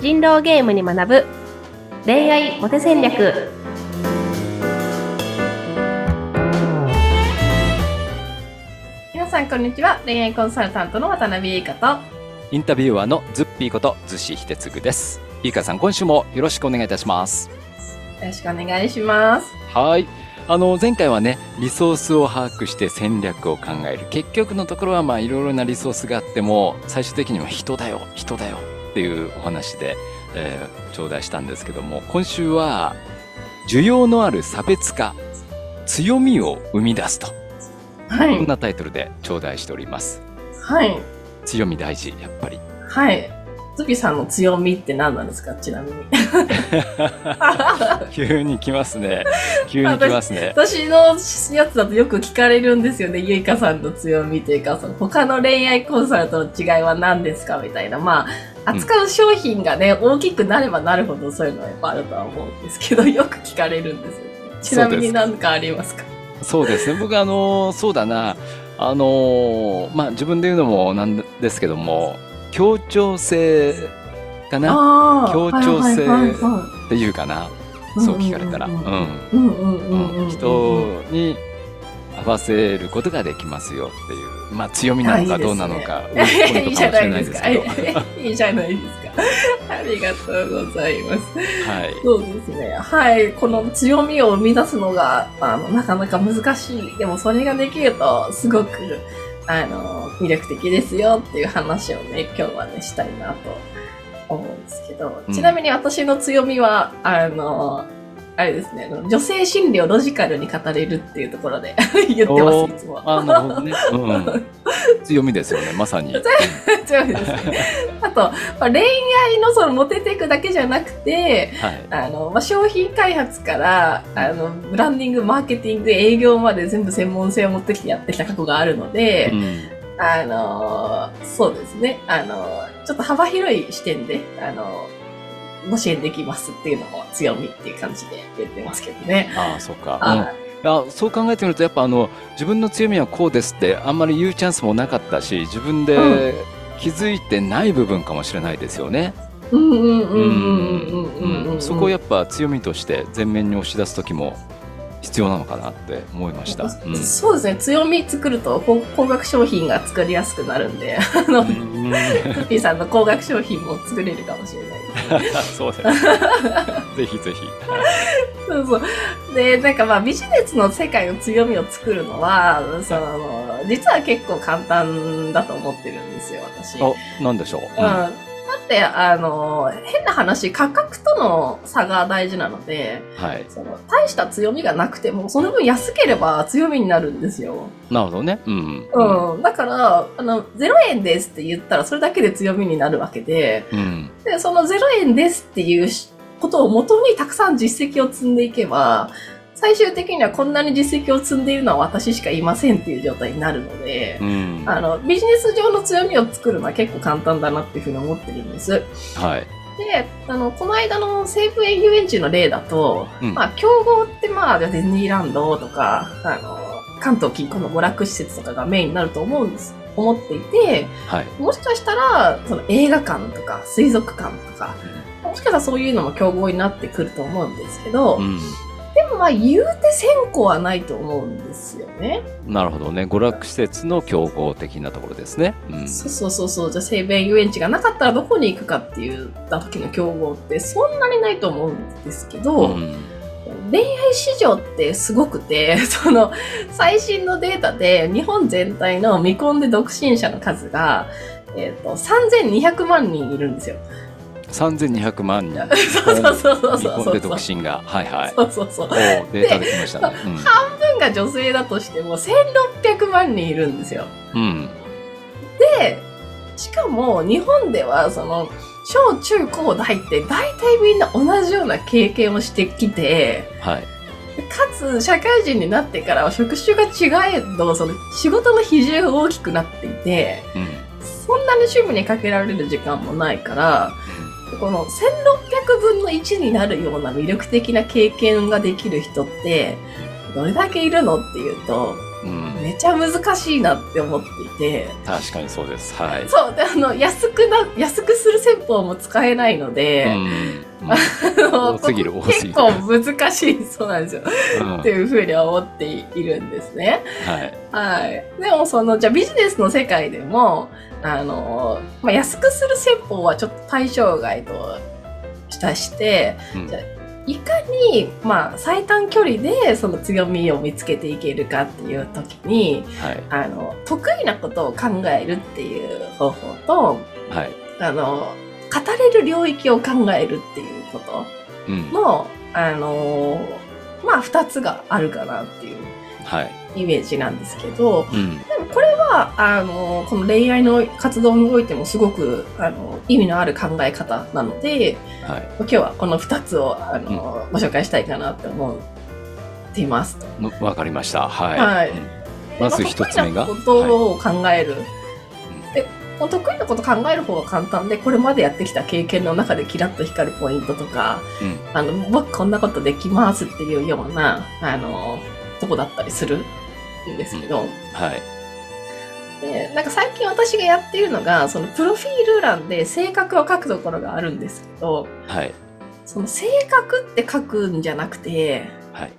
人狼ゲームに学ぶ恋愛モテ戦略皆さんこんにちは恋愛コンサルタントの渡辺優香とインタビュアーのズッピーことズシヒテツグです。いいかさん、今週もよろしくお願いいたします。よろしくお願いしますはい。あの、前回はね、リソースを把握して戦略を考える。結局のところは、まあ、いろいろなリソースがあっても、最終的には人だよ、人だよっていうお話で、えー頂戴したんですけども、今週は、需要のある差別化、強みを生み出すと。はいこんなタイトルで頂戴しております。はい強み大事、やっぱり。はいズビさんの強みって何なんですか？ちなみに 急に来ますね。急に来ますね。私のやつだとよく聞かれるんですよね。ゆいかさんの強みというか、その他の恋愛コンサルとの違いは何ですかみたいな。まあ、扱う商品がね、大きくなればなるほどそういうのはやっぱあるとは思うんですけど、よく聞かれるんですよ。ちなみに何かありますか？そうですね。僕あのそうだな。あのまあ自分で言うのもなんですけども、協調性かな？協調性っていうかな？うんそう聞かれたら。人に合わせることができますよっていう、まあ強みなのかどうなのか、いいポイントかもしれないですけど、いいじゃないですか。ありがとうございます。はい。そうですね。はい。この強みを生み出すのが、あの、なかなか難しい。でもそれができると、すごく、あの、魅力的ですよっていう話をね、今日はね、したいなと思うんですけど、うんちなみに私の強みは、あの、あれですね、女性心理をロジカルに語れるっていうところで 言っておます、いつも。あなるほどね。うん。強みですよね、まさに。強いですね。あと、まあ、恋愛のそのモテていくだけじゃなくて、はい。あの、まあ、商品開発から、あの、ブランディング、マーケティング、営業まで全部専門性を持ってきてやってきた過去があるのでう、ん。あのー、そうですね。あのー、ちょっと幅広い視点で、あのー、ご支援できますっていうのも強みっていう感じで言ってますけどね。ああ、そっか。ああ、う、そう考えてみると、やっぱあの、自分の強みはこうですって、あんまり言うチャンスもなかったし、自分で気づいてない部分かもしれないですよね。うんうんうんうんうんうんうん。そこをやっぱ強みとして前面に押し出す時も必要なのかなって思いました。うんそうですね。強み作ると高高額商品が作りやすくなるんで、あの、うんクッピーさんの高額商品も作れるかもしれない。そうです。ぜひぜひ。そうそう。で、なんかまあビジネスの世界の強みを作るのは、その、実は結構簡単だと思ってるんですよ、私。うん。あ、なんでしょう？だって、あの、変な話、価格との差が大事なので、はい。その、大した強みがなくても、その分安ければ強みになるんですよ。なるほどね。うん。うん。だから、あの、0円ですって言ったら、それだけで強みになるわけで、うん。で、その0円ですっていうしことを元にたくさん実績を積んでいけば、最終的にはこんなに実績を積んでいるのは私しかいませんっていう状態になるので、うん。あの、ビジネス上の強みを作るのは結構簡単だなっていうふうに思ってるんです。はい。で、あの、この間の西武園遊園地の例だと、うんまあ、競合ってまあ、ディズニーランドとか、あの、関東近郊の娯楽施設とかがメインになると思うんです。思っていて、はい。もしかしたら、その映画館とか水族館とか、もしかしたらそういうのも競合になってくると思うんですけど、うん。まあ言うて先行はないと思うんですよね。なるほどね。娯楽施設の競合的なところですね。うん。そうそうそうそう。じゃあ西武園遊園地がなかったらどこに行くかって言った時の競合ってそんなにないと思うんですけど、うん恋愛市場ってすごくて、その最新のデータで日本全体の未婚で独身者の数が、えっ、と、3200万人いるんですよ。3200万人。そうそうそうそう日本で独身が。はいはい。そうそうそう。データできましたね。半分が女性だとしても1600万人いるんですよ。うん。うん。で、しかも日本ではその小中高大って大体みんな同じような経験をしてきて、はい。かつ社会人になってからは職種が違えど、その仕事の比重が大きくなっていて、うん。そんなに趣味にかけられる時間もないから、この1600分の1になるような魅力的な経験ができる人って、どれだけいるのっていうと、うん。めちゃ難しいなって思っていて、確かにそうです。はい。そう、で、あの、安くな、安くする戦法も使えないので、うん。多すぎる多すぎる結構難しい、そうなんですよ。うんっていうふうには思っているんですね。はい。はい。でもその、じゃあビジネスの世界でも、あの、まあ、安くする戦法はちょっと対象外としたして、うんじゃあいかに、まあ、最短距離でその強みを見つけていけるかっていう時に、はい。あの、得意なことを考えるっていう方法と、はい。あの、語れる領域を考えるっていうことうん。の、あの、まあ、二つがあるかなっていうはい。イメージなんですけど、うん。でもこれは、あの、この恋愛の活動においてもすごく、あの、意味のある考え方なので、はい。今日はこの二つを、あの、ご紹介したいかなって思っています。のわかりました。はい。はいうんまず一つ目が？得意なことを考える。うんで、得意なこと考える方が簡単で、これまでやってきた経験の中でキラッと光るポイントとか、うん。あの、僕こんなことできますっていうような、あの、とこだったりするんですけど、はい。で、なんか最近私がやっているのが、そのプロフィール欄で性格を書くところがあるんですけど、はい。その性格って書くんじゃなくて、はい。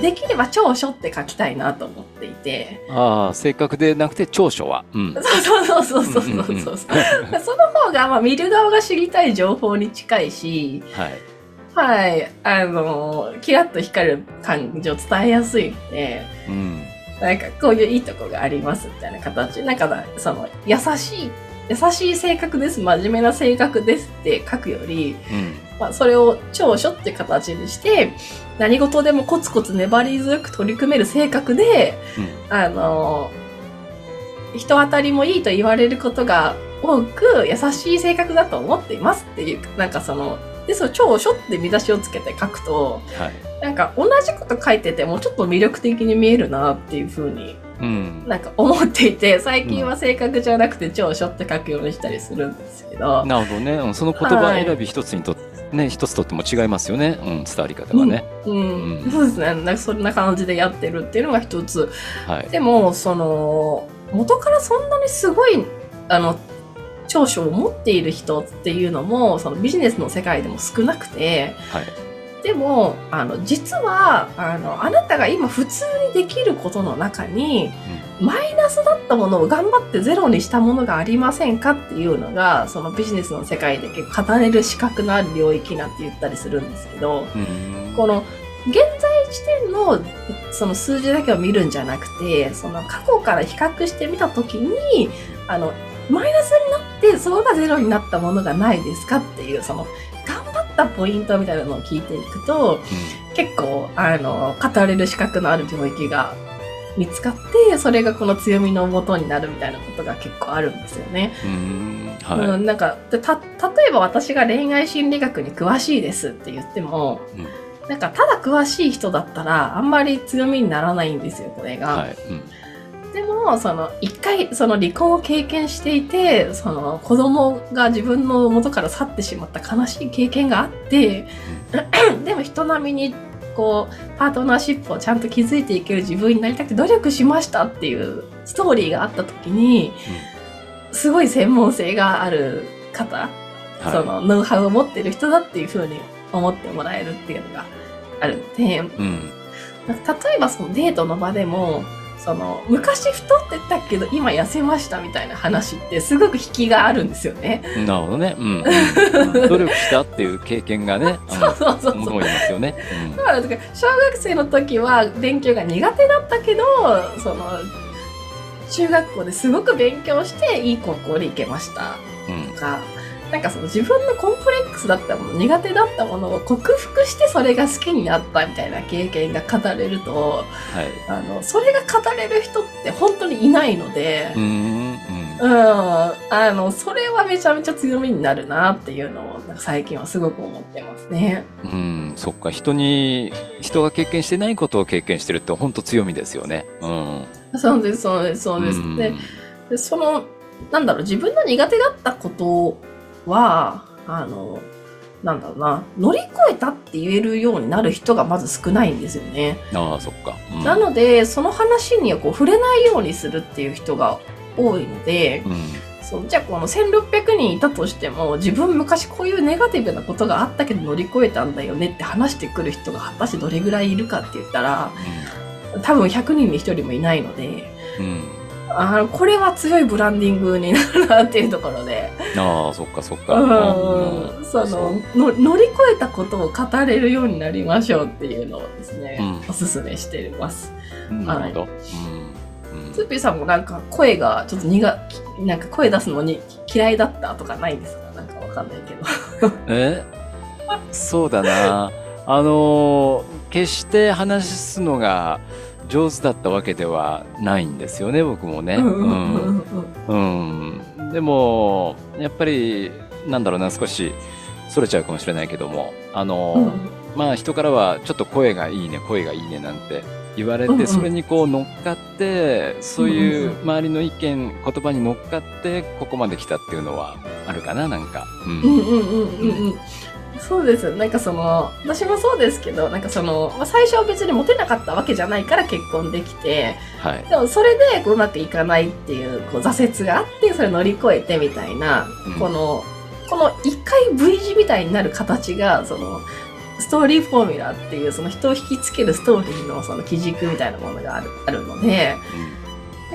できれば長所って書きたいなと思っていて、ああ、正確でなくて長所は。うん。そうそうそうそうそうそう。その方が、まあ見る側が知りたい情報に近いし、はい。はい、あの、キラッと光る感情伝えやすいので、うん。なんかこういういいとこがありますみたいな形。なんかその優しい、優しい性格です、真面目な性格ですって書くより、うん。まあ、それを長所って形にして、何事でもコツコツ粘り強く取り組める性格で、うん。あの、人当たりもいいと言われることが多く、優しい性格だと思っていますっていう、なんかその、で、その長所って見出しをつけて書くと、はい。なんか同じこと書いててもちょっと魅力的に見えるなっていう風にうん。なんか思っていて、最近は性格じゃなくて長所って書くようにしたりするんですけど、なるほどね。うんその言葉選び一つにとって、ね、一つとっても違いますよね。うん、伝わり方がね。うん、うんそうですね。なんかそんな感じでやってるっていうのが一つ。はい。でも、その、元からそんなにすごい、あの、長所を持っている人っていうのも、そのビジネスの世界でも少なくて、はい。でも、あの、実は、あの、あなたが今普通にできることの中に、マイナスだったものを頑張ってゼロにしたものがありませんかっていうのが、そのビジネスの世界で結構語れる資格のある領域なんて言ったりするんですけど、うん。この現在時点のその数字だけを見るんじゃなくて、その過去から比較してみたときに、あの、マイナスになって、そこがゼロになったものがないですかっていう、その、頑張ったポイントみたいなのを聞いていくと、結構、あの、語れる資格のある領域が見つかって、それがこの強みのもとになるみたいなことが結構あるんですよね。うん。うん。はい。うん、なんかでた例えば私が恋愛心理学に詳しいですって言っても、うんなんかただ詳しい人だったらあんまり強みにならないんですよこれが。はい。うん。でもその一回その離婚を経験していてその子供が自分の元から去ってしまった悲しい経験があって、でも人並みにこうパートナーシップをちゃんと築いていける自分になりたくて努力しましたっていうストーリーがあった時に、すごい専門性がある方、はい。そのノウハウを持ってる人だっていうふうに思ってもらえるっていうのがあるので、うん。例えばそのデートの場でも、その昔太ってたけど今痩せましたみたいな話ってすごく引きがあるんですよね。なるほどね。うん。うん努力したっていう経験がね、そうそうそうそう。ものを言いますよね。だからだから小学生の時は勉強が苦手だったけど、その中学校ですごく勉強していい高校に行けましたうん。うんとか、なんかその自分のコンプレックスだったもの、苦手だったものを克服してそれが好きになったみたいな経験が語れると、はい。あの、それが語れる人って本当にいないので、うん。うん。うん、あの、それはめちゃめちゃ強みになるなっていうのを、なんか最近はすごく思ってますね。うん、そっか。人に、人が経験してないことを経験してるって本当強みですよね。うん。そうです、そうです、そうです。んで、でその、なんだろう、自分の苦手だったことは、あの、なんだろうな、乗り越えたって言えるようになる人がまず少ないんですよね。ああ、そっか。うんなので、その話にはこう触れないようにするっていう人が多いので、うん。そうじゃあこの1600人いたとしても、自分昔こういうネガティブなことがあったけど乗り越えたんだよねって話してくる人が果たしてどれぐらいいるかって言ったら、多分100人に1人もいないので、うん。あのこれは強いブランディングになるなっていうところで、ああ、そっかそっか。うん、そそうのの乗り越えたことを語れるようになりましょうっていうのをですね、うんおすすめしています。うんなるほど。うんツーピーさんもなんか声がちょっと苦きなんか声出すのに嫌いだったとかないんですか？なんかわかんないけど。え？そうだな。あのー決して話すのが上手だったわけではないんですよね、僕もね。うん。でも、やっぱり、なんだろうな、少し、それちゃうかもしれないけども、あのーうんまあ人からはちょっと声がいいね、声がいいねなんて言われて、うんうんそれにこう乗っかって、そういんう周りの意見、言葉に乗っかって、ここまで来たっていうのはあるかな、なんか。うん。うんうんうんうんうん。そうです。なんかその、私もそうですけど、なんかその、まあ、最初は別にモテなかったわけじゃないから結婚できて、はい。でもそれでこううまくいかないっていうこう挫折があって、それ乗り越えてみたいな、うんこの、この一回 V 字みたいになる形が、その、ストーリーフォーミュラっていうその人を引きつけるストーリーのその基軸みたいなものがあるあるので、なん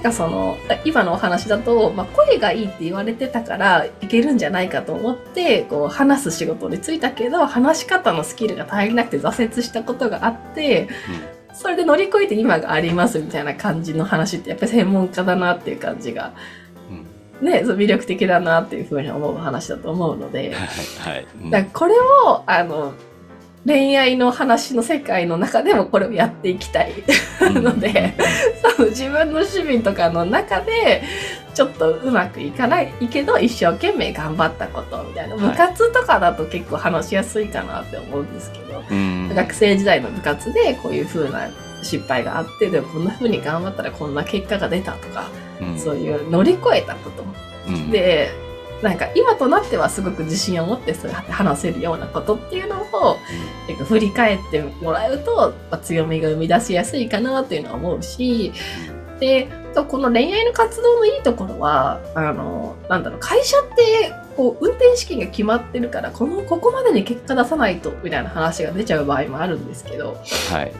かその、今のお話だと、まあ、声がいいって言われてたからいけるんじゃないかと思って、こう話す仕事に就いたけど、話し方のスキルが足りなくて挫折したことがあって、それで乗り越えて今がありますみたいな感じの話ってやっぱり専門家だなっていう感じが、うんね、魅力的だなっていうふうに思う話だと思うので、はい。はい。うんだからこれを、あの、恋愛の話の世界の中でもこれをやっていきたい ので、その自分の趣味とかの中で、ちょっとうまくいかないけど、一生懸命頑張ったことみたいな。はい部活とかだと結構話しやすいかなって思うんですけど、うん学生時代の部活でこういう風な失敗があって、でもこんな風に頑張ったらこんな結果が出たとか、うんそういう乗り越えたこと。うんで、なんか今となってはすごく自信を持ってそうやって話せるようなことっていうのを、結構振り返ってもらうと、まあ強みが生み出しやすいかなっていうのは思うし、で、とこの恋愛の活動のいいところは、あの、なんだろう、会社って、こう、運転資金が決まってるから、この、ここまでに結果出さないと、みたいな話が出ちゃう場合もあるんですけど、はい。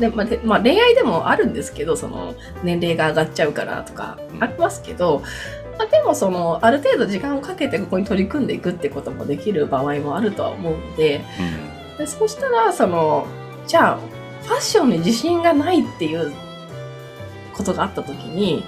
でまあでまあ、恋愛でもあるんですけど、その、年齢が上がっちゃうからとかう、んありますけど、まあ、でもその、ある程度時間をかけてここに取り組んでいくってこともできる場合もあるとは思うので、でそうしたら、その、じゃあ、ファッションに自信がないっていうことがあった時に、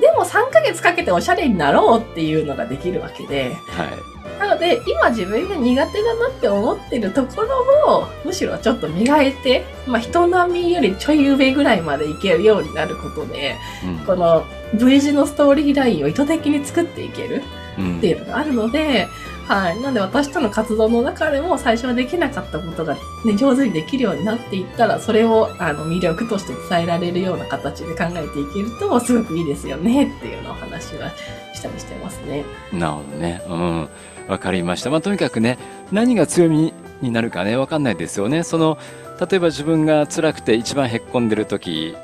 でも3ヶ月かけておしゃれになろうっていうのができるわけで、はい。なので、今自分が苦手だなって思ってるところを、むしろちょっと磨いて、まあ人並みよりちょい上ぐらいまでいけるようになることで、うんこの V 字のストーリーラインを意図的に作っていけるうんっていうのがあるので、はい。なんで私との活動の中でも最初はできなかったことが、ね、上手にできるようになっていったら、それをあの魅力として伝えられるような形で考えていけると、すごくいいですよねっていうのをお話はしたりしてますね。なるほどね。うん。わかりました。まあ、とにかくね、何が強みになるかね、わかんないですよね。その、例えば自分が辛くて一番へっこんでる時、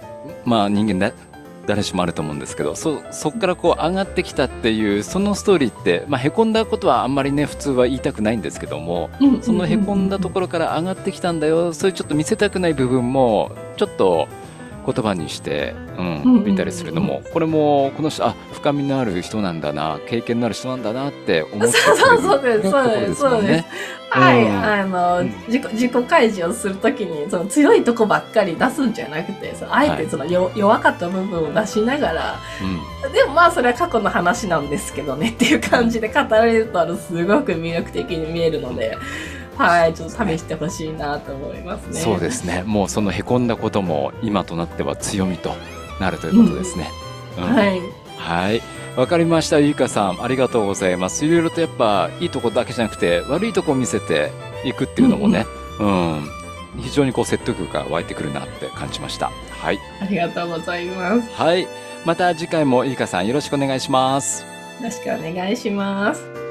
まあ人間だ、誰しもあると思うんですけど、そ、そっからこう上がってきたっていう、そのストーリーって、まあへこんだことはあんまりね、普通は言いたくないんですけども、そのへこんだところから上がってきたんだよ、そういうちょっと見せたくない部分も、ちょっと言葉にして、ううんうんん、見たりするのも、これも、この人、あ、深みのある人なんだな、経験のある人なんだなって思ってそうそうですところですそうです。ね。はい、うん。あの、うん。自己、自己開示をするときに、その強いとこばっかり出すんじゃなくて、そのあえてその、よ弱かった部分を出しながら、でもまあそれは過去の話なんですけどねっていう感じで語られると、すごく魅力的に見えるので、はい、ちょっと試してほしいなと思いますね。そうですね。もうそのへこんだことも今となっては強みとなるということですね。うんはい。はい。わかりました。ゆいかさん、ありがとうございます。いろいろとやっぱ、いいとこだけじゃなくて、悪いとこを見せていくっていうのもね、うん、非常にこう説得力が湧いてくるなって感じました。はい。ありがとうございます。はい。また次回もゆいかさんよろしくお願いします。よろしくお願いします。